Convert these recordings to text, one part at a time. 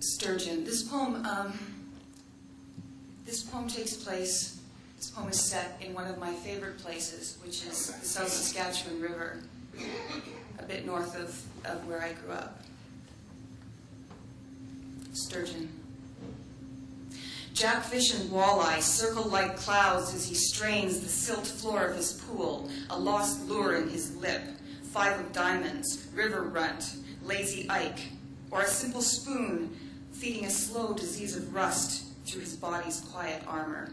Sturgeon. This poem, um, this poem takes place, this poem is set in one of my favorite places, which is the South Saskatchewan River, a bit north of, of where I grew up. Sturgeon. Jackfish and walleye circle like clouds as he strains the silt floor of his pool, a lost lure in his lip, five of diamonds, river runt, lazy Ike, or a simple spoon feeding a slow disease of rust through his body's quiet armor.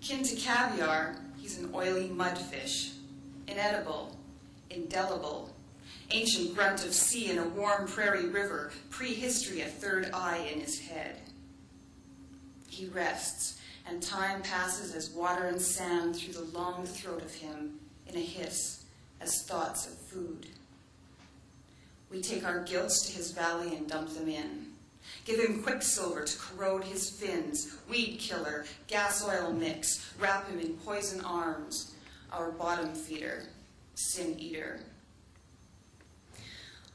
Kin to caviar, he's an oily mudfish, inedible, indelible, ancient grunt of sea in a warm prairie river, prehistory a third eye in his head. He rests, and time passes as water and sand through the long throat of him in a hiss, as thoughts of food. We take our guilts to his valley and dump them in. Give him quicksilver to corrode his fins, weed killer, gas oil mix, wrap him in poison arms, our bottom feeder, sin eater.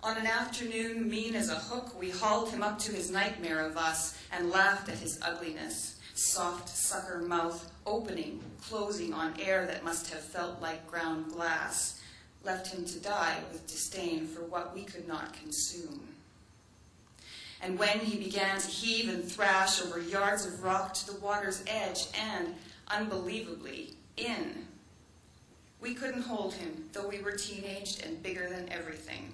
On an afternoon mean as a hook, we hauled him up to his nightmare of us and laughed at his ugliness, soft sucker mouth opening, closing on air that must have felt like ground glass, left him to die with disdain for what we could not consume. And when he began to heave and thrash over yards of rock to the water's edge and, unbelievably, in, we couldn't hold him, though we were teenaged and bigger than everything.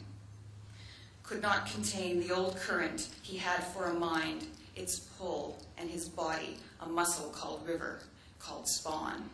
Could not contain the old current he had for a mind, its pull, and his body, a muscle called river, called spawn.